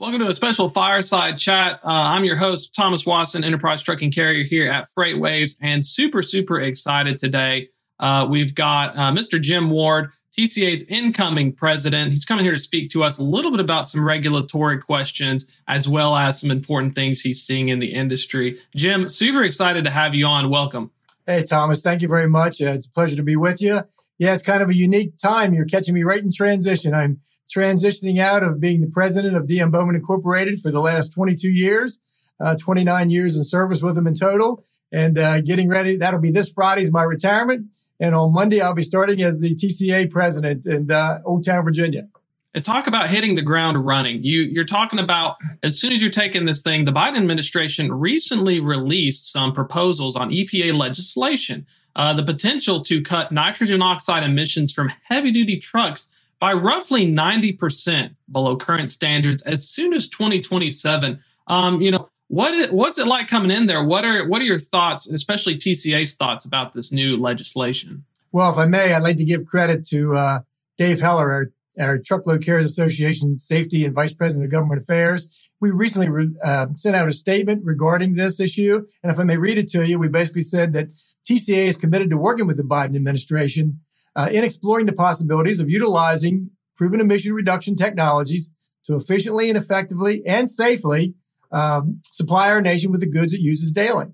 Welcome to a special fireside chat. Uh, I'm your host, Thomas Wasson, Enterprise Trucking Carrier here at FreightWaves, and super, super excited today. Uh, we've got uh, Mr. Jim Ward, TCA's incoming president. He's coming here to speak to us a little bit about some regulatory questions as well as some important things he's seeing in the industry. Jim, super excited to have you on. Welcome. Hey, Thomas. Thank you very much. Uh, it's a pleasure to be with you. Yeah, it's kind of a unique time. You're catching me right in transition. I'm transitioning out of being the president of DM Bowman Incorporated for the last 22 years, uh, 29 years in service with them in total, and uh, getting ready. That'll be this Friday's my retirement. And on Monday, I'll be starting as the TCA president in uh, Old Town, Virginia. And talk about hitting the ground running. You, you're talking about as soon as you're taking this thing, the Biden administration recently released some proposals on EPA legislation, uh, the potential to cut nitrogen oxide emissions from heavy duty trucks by roughly 90% below current standards as soon as 2027. Um, you know, what what's it like coming in there? What are what are your thoughts, and especially TCA's thoughts about this new legislation? Well, if I may, I'd like to give credit to uh, Dave Heller, our, our, Truckload Carriers Association Safety and Vice President of Government Affairs. We recently re- uh, sent out a statement regarding this issue, and if I may read it to you, we basically said that TCA is committed to working with the Biden administration uh, in exploring the possibilities of utilizing proven emission reduction technologies to efficiently and effectively and safely um, supply our nation with the goods it uses daily.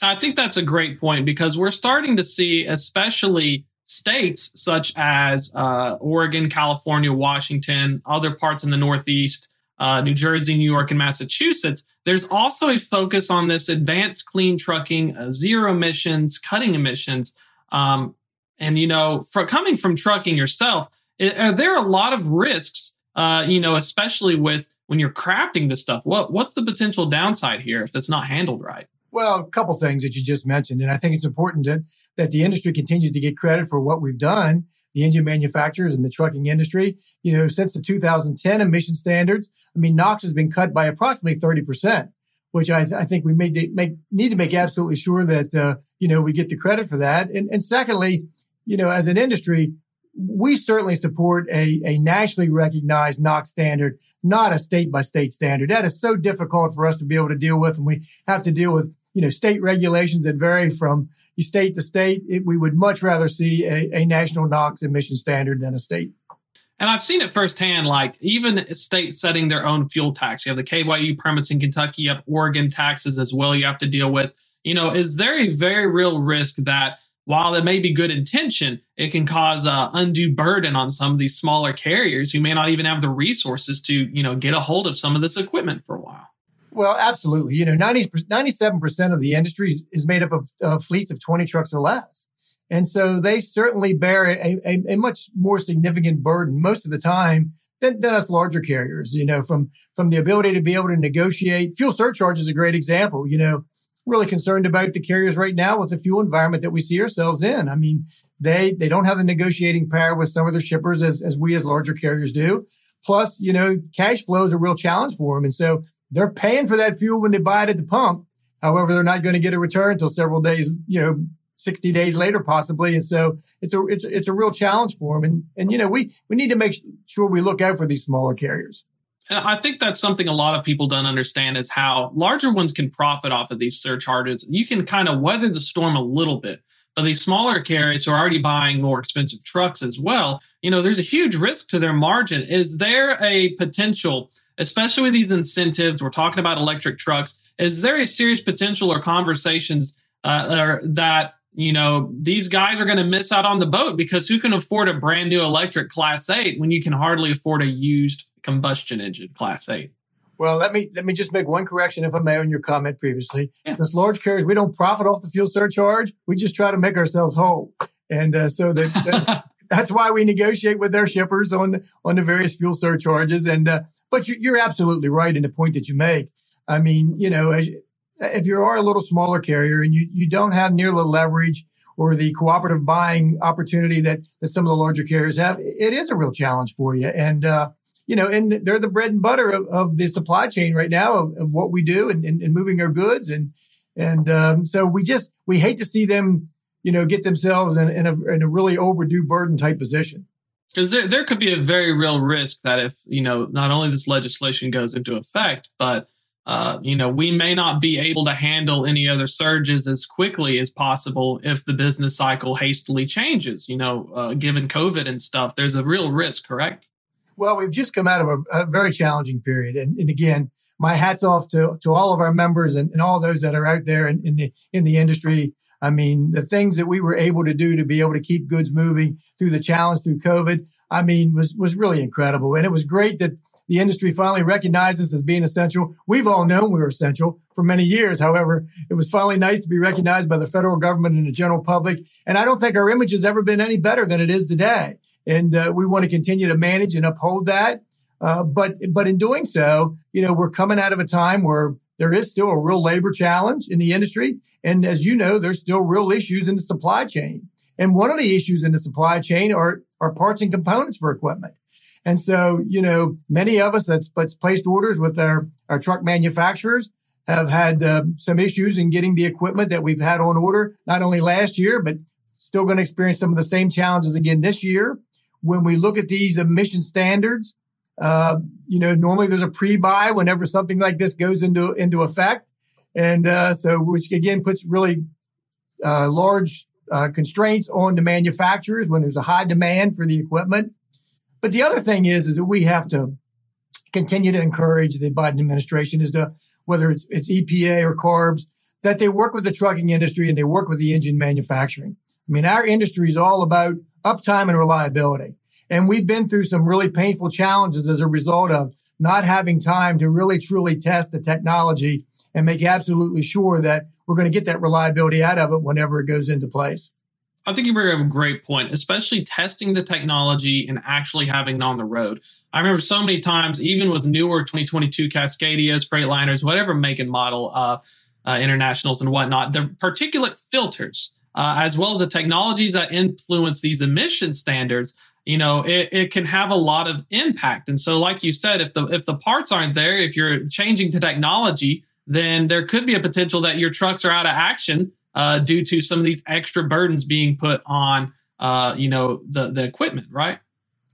I think that's a great point because we're starting to see, especially states such as uh, Oregon, California, Washington, other parts in the Northeast, uh, New Jersey, New York, and Massachusetts. There's also a focus on this advanced clean trucking, uh, zero emissions, cutting emissions. Um, and you know, for coming from trucking yourself, it, are there a lot of risks? Uh, you know, especially with when you're crafting this stuff. What what's the potential downside here if it's not handled right? Well, a couple things that you just mentioned, and I think it's important that that the industry continues to get credit for what we've done. The engine manufacturers and the trucking industry, you know, since the 2010 emission standards, I mean, NOx has been cut by approximately 30 percent, which I, I, think we make, make, need to make absolutely sure that uh, you know we get the credit for that. And, and secondly, you know, as an industry, we certainly support a, a nationally recognized NOx standard, not a state by state standard. That is so difficult for us to be able to deal with. And we have to deal with, you know, state regulations that vary from state to state. It, we would much rather see a, a national NOx emission standard than a state. And I've seen it firsthand, like even states setting their own fuel tax. You have the KYU permits in Kentucky, you have Oregon taxes as well you have to deal with. You know, is there a very real risk that while it may be good intention, it can cause uh, undue burden on some of these smaller carriers who may not even have the resources to, you know, get a hold of some of this equipment for a while. Well, absolutely. You know, 90, 97% of the industry is, is made up of uh, fleets of 20 trucks or less. And so they certainly bear a, a, a, much more significant burden most of the time than, than us larger carriers, you know, from, from the ability to be able to negotiate. Fuel surcharge is a great example. You know, really concerned about the carriers right now with the fuel environment that we see ourselves in. I mean, they they don't have the negotiating power with some of their shippers as as we as larger carriers do. Plus, you know, cash flow is a real challenge for them, and so they're paying for that fuel when they buy it at the pump. However, they're not going to get a return until several days, you know, 60 days later possibly. And so it's a, it's, it's a real challenge for them. And, and, you know, we, we need to make sure we look out for these smaller carriers. And I think that's something a lot of people don't understand is how larger ones can profit off of these surcharges. You can kind of weather the storm a little bit. But these smaller carriers who are already buying more expensive trucks as well, you know, there's a huge risk to their margin. Is there a potential, especially with these incentives, we're talking about electric trucks, is there a serious potential or conversations uh, that you know these guys are going to miss out on the boat because who can afford a brand new electric class 8 when you can hardly afford a used combustion engine Class 8. Well, let me let me just make one correction, if I may, on your comment previously. Yeah. As large carriers, we don't profit off the fuel surcharge. We just try to make ourselves whole, and uh, so that, that that's why we negotiate with their shippers on on the various fuel surcharges. And uh, but you, you're absolutely right in the point that you make. I mean, you know, if you are a little smaller carrier and you you don't have near the leverage or the cooperative buying opportunity that that some of the larger carriers have, it is a real challenge for you. And uh, you know, and they're the bread and butter of, of the supply chain right now of, of what we do and, and, and, moving our goods. And, and, um, so we just, we hate to see them, you know, get themselves in, in, a, in a really overdue burden type position. Because there, there could be a very real risk that if, you know, not only this legislation goes into effect, but uh, you know, we may not be able to handle any other surges as quickly as possible if the business cycle hastily changes. You know, uh, given COVID and stuff, there's a real risk, correct? Well, we've just come out of a, a very challenging period, and, and, again, my hats off to to all of our members and, and all those that are out there in, in the in the industry. I mean, the things that we were able to do to be able to keep goods moving through the challenge through COVID, I mean, was was really incredible, and it was great that the industry finally recognized us as being essential. We've all known we were essential for many years. However, it was finally nice to be recognized by the federal government and the general public. And I don't think our image has ever been any better than it is today. And uh, we want to continue to manage and uphold that. Uh, but but in doing so, you know, we're coming out of a time where there is still a real labor challenge in the industry, and as you know, there's still real issues in the supply chain. And one of the issues in the supply chain are are parts and components for equipment. And so, you know, many of us that's, that's placed orders with our, our truck manufacturers have had uh, some issues in getting the equipment that we've had on order, not only last year, but still going to experience some of the same challenges again this year. When we look at these emission standards, uh, you know, normally there's a pre-buy whenever something like this goes into, into effect. And, uh, so which again puts really, uh, large, uh, constraints on the manufacturers when there's a high demand for the equipment. But the other thing is, is that we have to continue to encourage the Biden administration is to, whether it's, it's EPA or CARBs, that they work with the trucking industry and they work with the engine manufacturing. I mean, our industry is all about uptime and reliability. And we've been through some really painful challenges as a result of not having time to really truly test the technology and make absolutely sure that we're going to get that reliability out of it whenever it goes into place. I think you bring up a great point, especially testing the technology and actually having it on the road. I remember so many times, even with newer 2022 Cascadias, Freightliners, whatever make and model, uh, uh, internationals and whatnot, the particulate filters, uh, as well as the technologies that influence these emission standards, you know, it, it can have a lot of impact. And so, like you said, if the if the parts aren't there, if you're changing to technology, then there could be a potential that your trucks are out of action uh, due to some of these extra burdens being put on, uh, you know, the the equipment, right?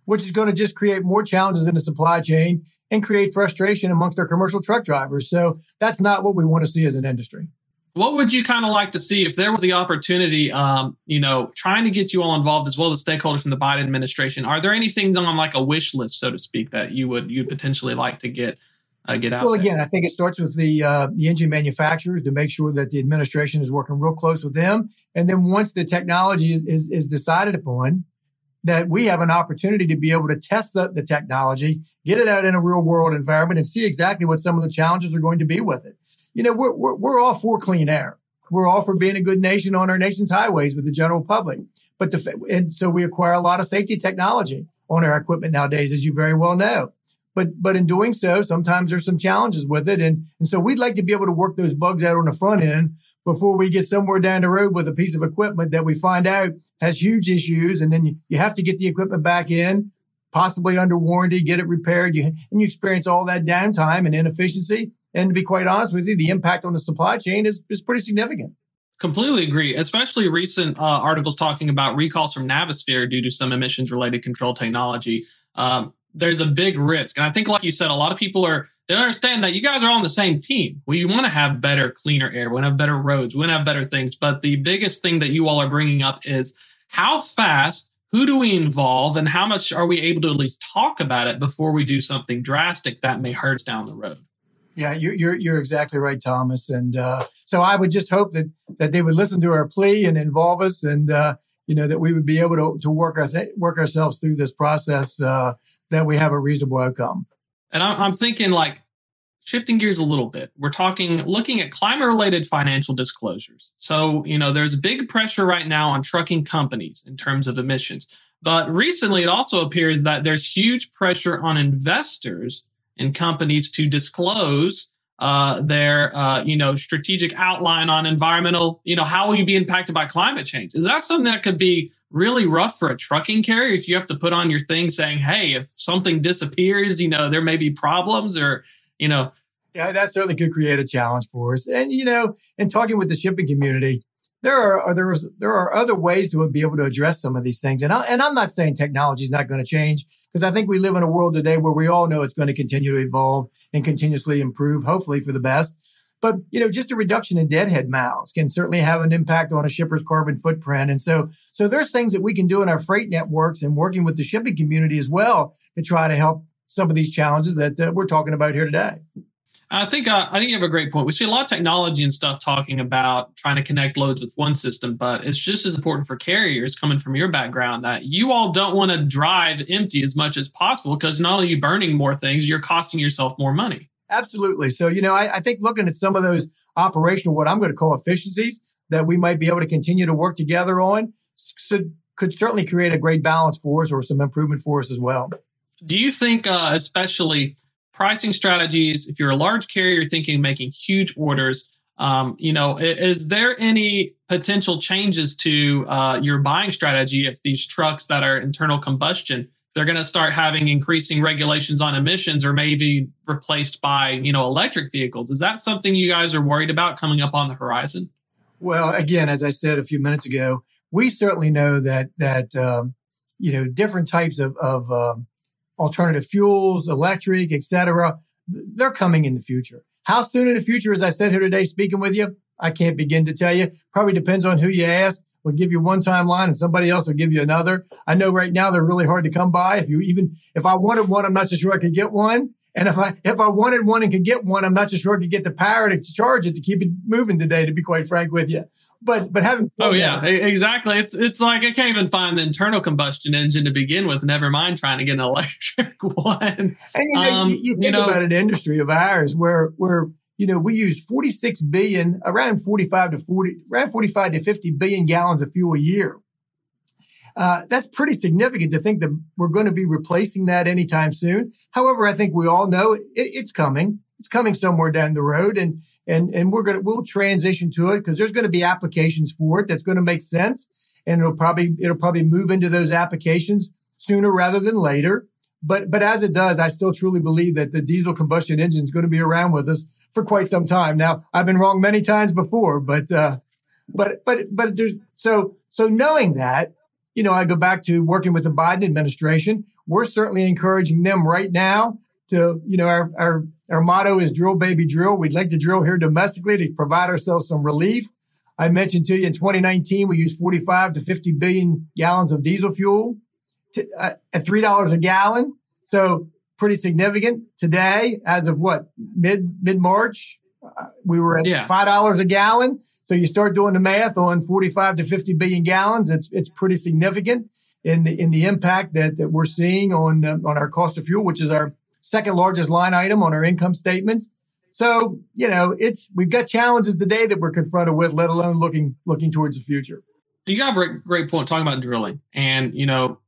Which is going to just create more challenges in the supply chain and create frustration amongst our commercial truck drivers. So that's not what we want to see as an industry. What would you kind of like to see if there was the opportunity, um, you know, trying to get you all involved as well as stakeholders from the Biden administration? Are there any things on like a wish list, so to speak, that you would you'd potentially like to get uh, get out? Well, there? again, I think it starts with the uh, the engine manufacturers to make sure that the administration is working real close with them, and then once the technology is is, is decided upon, that we have an opportunity to be able to test the, the technology, get it out in a real world environment, and see exactly what some of the challenges are going to be with it. You know, we're we're, we're all for clean air. We're all for being a good nation on our nation's highways with the general public. But the, and so we acquire a lot of safety technology on our equipment nowadays, as you very well know. But, but in doing so, sometimes there's some challenges with it. And, and so we'd like to be able to work those bugs out on the front end before we get somewhere down the road with a piece of equipment that we find out has huge issues. And then you, you have to get the equipment back in, possibly under warranty, get it repaired. You, and you experience all that downtime and inefficiency. And to be quite honest with you, the impact on the supply chain is, is pretty significant. Completely agree, especially recent uh, articles talking about recalls from Navistar due to some emissions related control technology. Um, there's a big risk. And I think, like you said, a lot of people are they don't understand that you guys are on the same team. We want to have better, cleaner air. We want to have better roads. We want to have better things. But the biggest thing that you all are bringing up is how fast, who do we involve, and how much are we able to at least talk about it before we do something drastic that may hurt us down the road. Yeah, you're you're, you're exactly right, Thomas. And uh, so I would just hope that that they would listen to our plea and involve us, and uh, you know that we would be able to to work our th- work ourselves through this process uh, that we have a reasonable outcome. And I'm thinking like shifting gears a little bit. We're talking looking at climate related financial disclosures. So, you know, there's big pressure right now on trucking companies in terms of emissions. But recently it also appears that there's huge pressure on investors and companies to disclose uh, their uh, you know strategic outline on environmental you know how will you be impacted by climate change? Is that something that could be really rough for a trucking carrier if you have to put on your thing saying hey if something disappears you know there may be problems or you know? Yeah that certainly could create a challenge for us. And you know in talking with the shipping community there are there is there are other ways to be able to address some of these things. And I, and I'm not saying technology is not going to change because I think we live in a world today where we all know it's going to continue to evolve and continuously improve, hopefully for the best. But you know, just a reduction in deadhead miles can certainly have an impact on a shipper's carbon footprint. And so, so there's things that we can do in our freight networks and working with the shipping community as well to try to help some of these challenges that uh, we're talking about here today. I think uh, I think you have a great point. We see a lot of technology and stuff talking about trying to connect loads with one system, but it's just as important for carriers coming from your background that you all don't want to drive empty as much as possible because not only are you burning more things, you're costing yourself more money. Absolutely. So you know, I, I think looking at some of those operational, what I'm going to call efficiencies that we might be able to continue to work together on, should, could certainly create a great balance for us or some improvement for us as well. Do you think, uh, especially? Pricing strategies if you're a large carrier thinking making huge orders. Um, you know is there any potential changes to uh, your buying strategy if these trucks that are internal combustion they're going to start having increasing regulations on emissions or maybe replaced by you know electric vehicles? Is that something you guys are worried about coming up on the horizon? Well again as i said a few minutes ago we certainly know that that um, you know different types of, of um, alternative fuels, electric, etc. They're coming in the future. How soon in the future, as I said here today, speaking with you, I can't begin to tell you. Probably depends on who you ask. We'll give you one timeline and somebody else will give you another. I know right now they're really hard to come by. If you even, if I wanted one, I'm not so sure I could get one. And if I if I wanted one and could get one, I'm not just sure I could get the power to charge it to keep it moving today. To be quite frank with you, but but having oh yeah that, exactly it's it's like I can't even find the internal combustion engine to begin with. Never mind trying to get an electric one. And you know, um, you, you, think you know, about an industry of ours where where you know we use 46 billion around 45 to 40 around 45 to 50 billion gallons of fuel a year uh, that's pretty significant to think that we're going to be replacing that anytime soon. However, I think we all know it, it's coming. It's coming somewhere down the road, and and and we're gonna we'll transition to it because there's going to be applications for it that's going to make sense, and it'll probably it'll probably move into those applications sooner rather than later. But but as it does, I still truly believe that the diesel combustion engine is going to be around with us for quite some time. Now, I've been wrong many times before, but uh, but but but there's so so knowing that you know, I go back to working with the Biden administration. We're certainly encouraging them right now to, you know, our, our, our motto is drill, baby, drill. We'd like to drill here domestically to provide ourselves some relief. I mentioned to you in 2019, we used 45 to 50 billion gallons of diesel fuel to, uh, at $3 a gallon. So pretty significant today as of what mid, mid March. Uh, we were at yeah. $5 a gallon. So you start doing the math on 45 to 50 billion gallons. It's, it's pretty significant in the, in the impact that, that we're seeing on, uh, on our cost of fuel, which is our second largest line item on our income statements. So, you know, it's, we've got challenges today that we're confronted with, let alone looking, looking towards the future. You got a great, great point talking about drilling and, you know,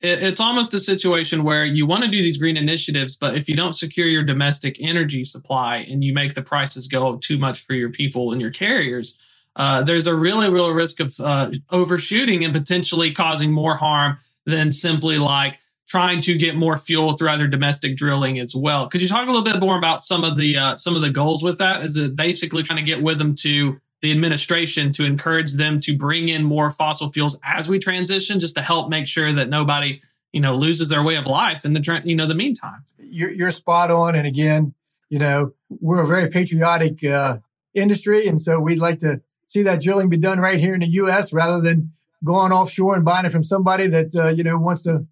it's almost a situation where you want to do these green initiatives, but if you don't secure your domestic energy supply and you make the prices go too much for your people and your carriers, uh, there's a really real risk of uh, overshooting and potentially causing more harm than simply like trying to get more fuel through other domestic drilling as well. Could you talk a little bit more about some of the uh, some of the goals with that? Is it basically trying to get with them to the administration to encourage them to bring in more fossil fuels as we transition, just to help make sure that nobody, you know, loses their way of life in the you know the meantime. You're, you're spot on, and again, you know, we're a very patriotic uh, industry, and so we'd like to see that drilling be done right here in the U.S. rather than going offshore and buying it from somebody that uh, you know wants to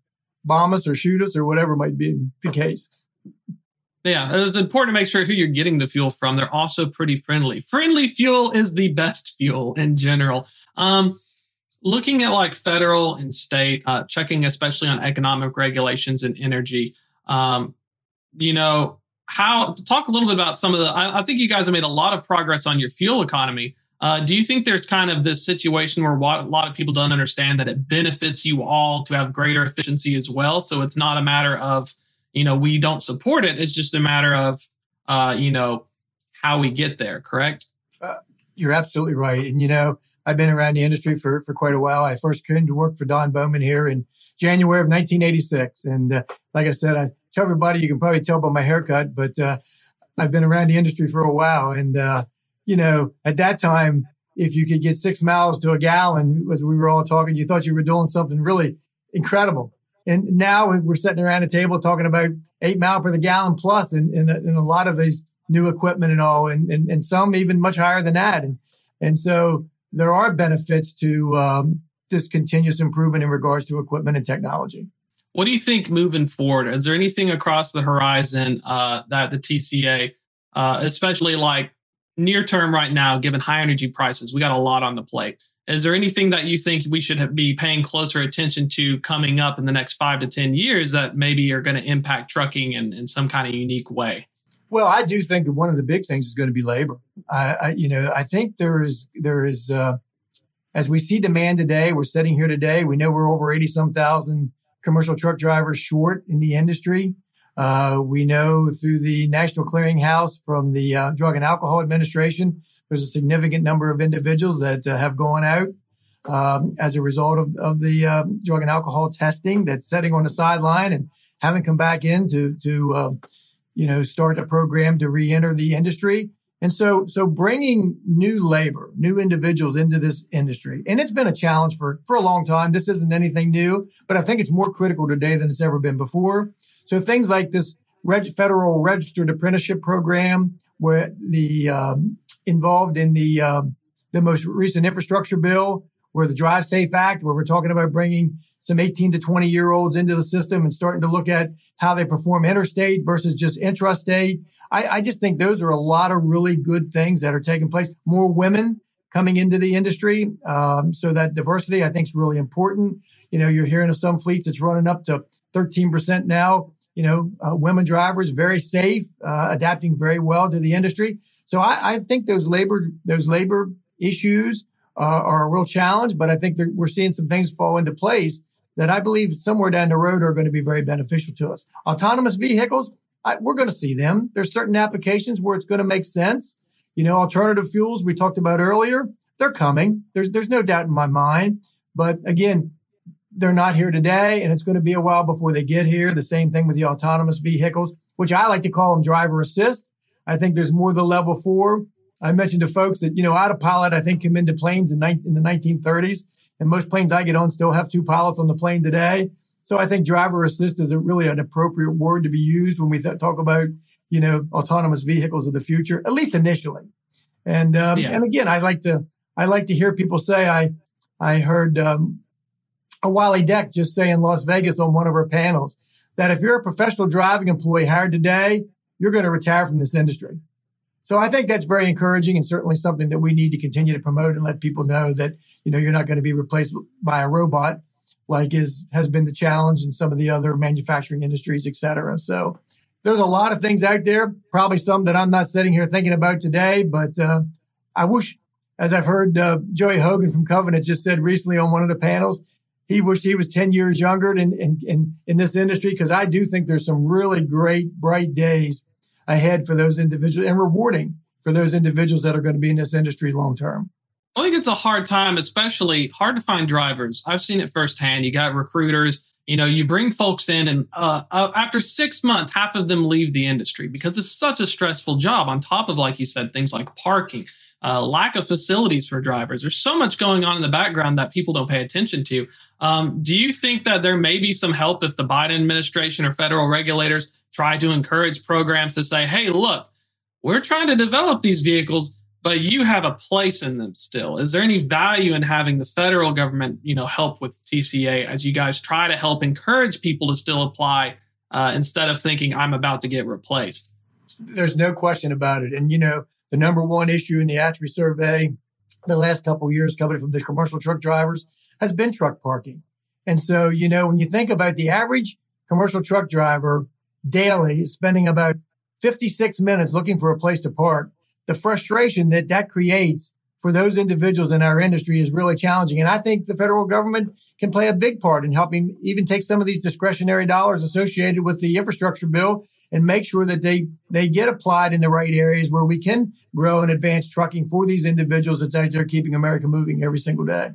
bomb us or shoot us or whatever might be the case. Yeah, it's important to make sure who you're getting the fuel from. They're also pretty friendly. Friendly fuel is the best fuel in general. Um, looking at like federal and state, uh, checking especially on economic regulations and energy. Um, you know, how talk a little bit about some of the. I, I, think you guys have made a lot of progress on your fuel economy. Uh, do you think there's kind of this situation where a lot of people don't understand that it benefits you all to have greater efficiency as well? So it's not a matter of you know we don't support it. It's just a matter of uh you know how we get there correct? Uh, you're absolutely right. And you know i've been around the industry for for quite a while. I first came to work for don bowman here in january of 1986 and uh, like i said i tell everybody you can probably tell by my haircut but uh, i've been around the industry for a while. And uh, you know at that time if you could get six miles to a gallon, as we were all talking, you thought you were doing something really incredible. And now we're sitting around a table talking about eight mile per the gallon plus in, in, a, in a lot of these new equipment and all, and, and, and some even much higher than that. And, and so there are benefits to um, this continuous improvement in regards to equipment and technology. What do you think moving forward? Is there anything across the horizon uh, that the TCA, uh, especially like near term right now, given high energy prices, we got a lot on the plate. Is there anything that you think we should be paying closer attention to coming up in the next five to 10 years that maybe are going to impact trucking in, in some kind of unique way? Well, I do think that one of the big things is going to be labor. I, I you know, I think there is, there is, uh, as we see demand today, we're sitting here today. We know we're over 80 some thousand commercial truck drivers short in the industry. Uh, we know through the National Clearinghouse from the uh, Drug and Alcohol Administration, there's a significant number of individuals that uh, have gone out um, as a result of, of the um, drug and alcohol testing that's sitting on the sideline and haven't come back in to, to um, you know, start a program to re-enter the industry. And so, so bringing new labor, new individuals into this industry, and it's been a challenge for, for a long time. This isn't anything new, but I think it's more critical today than it's ever been before. So things like this reg- federal registered apprenticeship program, where the um, involved in the um, the most recent infrastructure bill, where the Drive Safe Act, where we're talking about bringing some 18 to 20 year olds into the system and starting to look at how they perform interstate versus just intrastate. I, I just think those are a lot of really good things that are taking place. More women coming into the industry. Um, so that diversity, I think, is really important. You know, you're hearing of some fleets that's running up to 13% now you know, uh, women drivers, very safe, uh, adapting very well to the industry. So I, I think those labor, those labor issues uh, are a real challenge, but I think we're seeing some things fall into place that I believe somewhere down the road are going to be very beneficial to us. Autonomous vehicles, I, we're going to see them. There's certain applications where it's going to make sense. You know, alternative fuels we talked about earlier, they're coming. There's, there's no doubt in my mind. But again, they're not here today and it's going to be a while before they get here. The same thing with the autonomous vehicles, which I like to call them driver assist. I think there's more the level four. I mentioned to folks that, you know, autopilot, I think came into planes in, in the 1930s and most planes I get on still have two pilots on the plane today. So I think driver assist is a really an appropriate word to be used when we th- talk about, you know, autonomous vehicles of the future, at least initially. And, um, yeah. and again, I like to, I like to hear people say, I, I heard, um, a Wally Deck just say in Las Vegas on one of our panels that if you're a professional driving employee hired today, you're going to retire from this industry. So I think that's very encouraging and certainly something that we need to continue to promote and let people know that, you know, you're not going to be replaced by a robot like is, has been the challenge in some of the other manufacturing industries, et cetera. So there's a lot of things out there, probably some that I'm not sitting here thinking about today, but, uh, I wish, as I've heard, uh, Joey Hogan from Covenant just said recently on one of the panels, he wished he was 10 years younger in, in, in, in this industry because I do think there's some really great, bright days ahead for those individuals and rewarding for those individuals that are going to be in this industry long term. I think it's a hard time, especially hard to find drivers. I've seen it firsthand. You got recruiters, you know, you bring folks in, and uh, uh, after six months, half of them leave the industry because it's such a stressful job. On top of, like you said, things like parking, uh, lack of facilities for drivers. There's so much going on in the background that people don't pay attention to. Um, do you think that there may be some help if the Biden administration or federal regulators try to encourage programs to say, hey, look, we're trying to develop these vehicles, but you have a place in them still. Is there any value in having the federal government, you know, help with TCA as you guys try to help encourage people to still apply uh, instead of thinking I'm about to get replaced? There's no question about it. And, you know, the number one issue in the ATRI survey the last couple years coming from the commercial truck drivers has been truck parking. And so, you know, when you think about the average commercial truck driver daily spending about 56 minutes looking for a place to park, the frustration that that creates for those individuals in our industry is really challenging. And I think the federal government can play a big part in helping even take some of these discretionary dollars associated with the infrastructure bill and make sure that they, they get applied in the right areas where we can grow and advance trucking for these individuals that's out there keeping America moving every single day.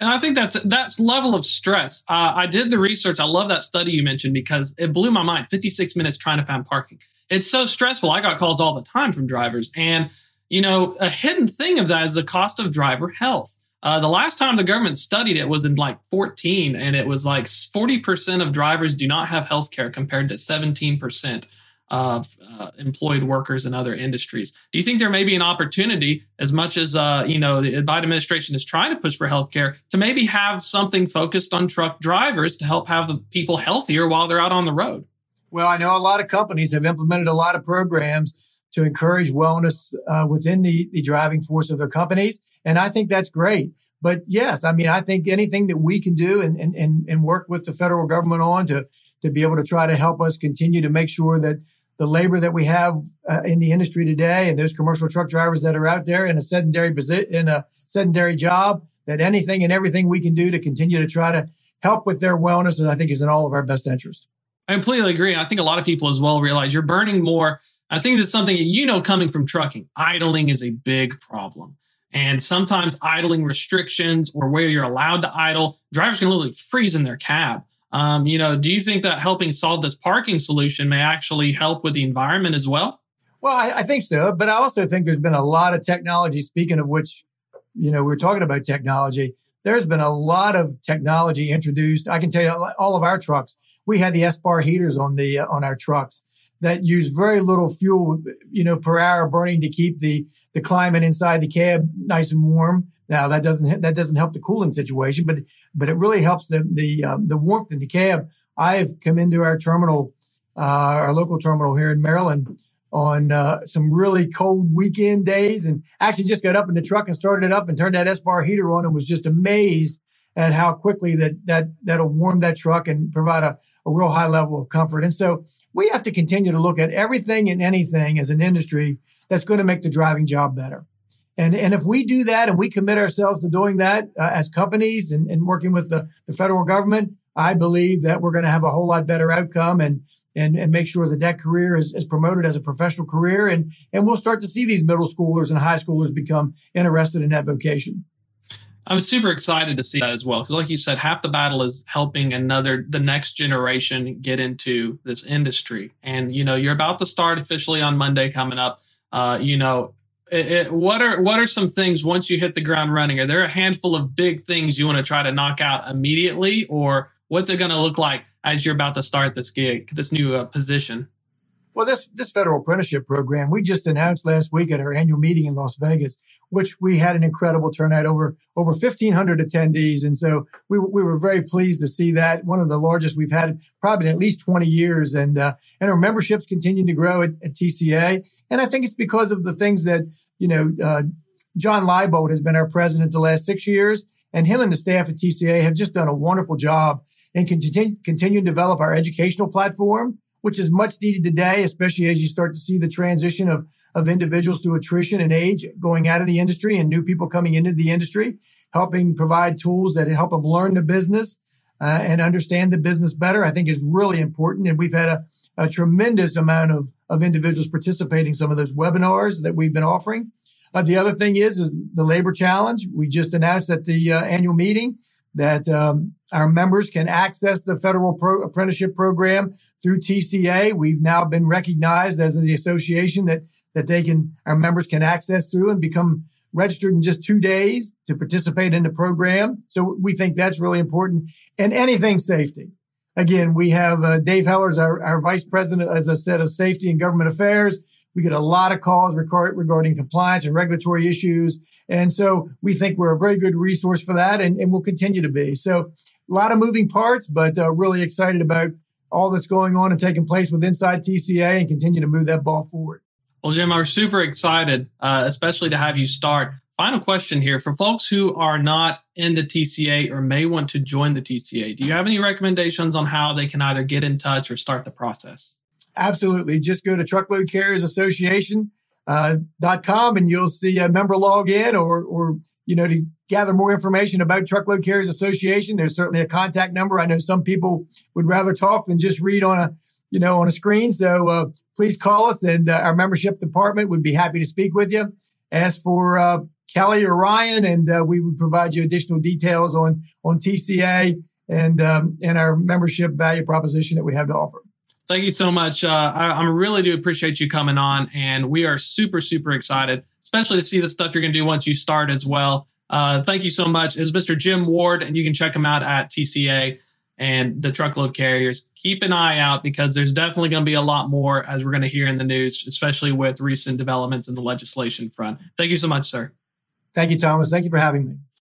And I think that's that's level of stress. Uh, I did the research. I love that study you mentioned because it blew my mind. 56 minutes trying to find parking. It's so stressful. I got calls all the time from drivers, and you know, a hidden thing of that is the cost of driver health. Uh, the last time the government studied it was in like 14, and it was like 40% of drivers do not have health care compared to 17% of uh, employed workers in other industries. Do you think there may be an opportunity, as much as uh, you know the Biden administration is trying to push for health care, to maybe have something focused on truck drivers to help have people healthier while they're out on the road? Well, I know a lot of companies have implemented a lot of programs to encourage wellness uh, within the, the driving force of their companies. And I think that's great. But yes, I mean, I think anything that we can do and, and, and work with the federal government on to, to be able to try to help us continue to make sure that the labor that we have uh, in the industry today and those commercial truck drivers that are out there in a sedentary position, in a sedentary job, that anything and everything we can do to continue to try to help with their wellness, I think is in all of our best interest. I completely agree. I think a lot of people as well realize you're burning more. I think that's something that you know coming from trucking. Idling is a big problem. And sometimes idling restrictions or where you're allowed to idle, drivers can literally freeze in their cab. Um, you know, do you think that helping solve this parking solution may actually help with the environment as well? Well, I, I, think so, but I also think there's been a lot of technology. Speaking of which, you know, we are talking about technology. There's been a lot of technology introduced. I can tell you, all of our trucks, we had the Espar heaters on the uh, on our trucks that use very little fuel, you know, per hour burning to keep the the climate inside the cab nice and warm. Now that doesn't that doesn't help the cooling situation, but but it really helps the the um, the warmth in the cab. I've come into our terminal, uh, our local terminal here in Maryland, on uh, some really cold weekend days, and actually just got up in the truck and started it up and turned that Espar heater on, and was just amazed at how quickly that that that'll warm that truck and provide a, a real high level of comfort. And so we have to continue to look at everything and anything as an industry that's going to make the driving job better. And, and if we do that and we commit ourselves to doing that uh, as companies and, and working with the, the federal government, I believe that we're going to have a whole lot better outcome and, and, and make sure that that career is, is promoted as a professional career. And, and we'll start to see these middle schoolers and high schoolers become interested in that vocation. I'm super excited to see that as well. Because, like you said, half the battle is helping another, the next generation get into this industry. And, you know, you're about to start officially on Monday coming up. Uh, you know, it, it, what are what are some things once you hit the ground running? Are there a handful of big things you want to try to knock out immediately, or what's it going to look like as you're about to start this gig, this new uh, position? Well, this this federal apprenticeship program we just announced last week at our annual meeting in Las Vegas, which we had an incredible turnout over over 1,500 attendees, and so we we were very pleased to see that one of the largest we've had probably in at least 20 years, and uh, and our memberships continue to grow at, at, TCA, and I think it's because of the things that you know uh, John Lyboldt has been our president the last six years, and him and the staff at TCA have just done a wonderful job and continue continue to develop our educational platform which is much needed today, especially as you start to see the transition of, of individuals through attrition and age going out of the industry and new people coming into the industry, helping provide tools that help them learn the business uh, and understand the business better, I think is really important. And we've had a, a tremendous amount of, of individuals participating in some of those webinars that we've been offering. Uh, the other thing is, is the labor challenge. We just announced at the uh, annual meeting that um, our members can access the federal pro- apprenticeship program through TCA. We've now been recognized as the association that that they can our members can access through and become registered in just two days to participate in the program. So we think that's really important. And anything safety. Again, we have uh, Dave Hellers, our, our vice president, as I said, of safety and government affairs. We get a lot of calls regarding compliance and regulatory issues. And so we think we're a very good resource for that and, and we'll continue to be. So a lot of moving parts, but uh, really excited about all that's going on and taking place with Inside TCA and continue to move that ball forward. Well, Jim, I'm super excited, uh, especially to have you start. Final question here for folks who are not in the TCA or may want to join the TCA. Do you have any recommendations on how they can either get in touch or start the process? Absolutely. Just go to Truckload Carriers Association uh, com and you'll see a member log in or, or, you know, to gather more information about Truckload Carriers Association. There's certainly a contact number. I know some people would rather talk than just read on a, you know, on a screen. So, uh, please call us and uh, our membership department would be happy to speak with you. Ask for, uh, Kelly or Ryan and, uh, we would provide you additional details on, on TCA and, um, and our membership value proposition that we have to offer. Thank you so much. Uh, I, I really do appreciate you coming on, and we are super, super excited, especially to see the stuff you're going to do once you start as well. Uh, thank you so much. It's Mr. Jim Ward, and you can check him out at TCA and the truckload carriers. Keep an eye out because there's definitely going to be a lot more as we're going to hear in the news, especially with recent developments in the legislation front. Thank you so much, sir. Thank you, Thomas. Thank you for having me.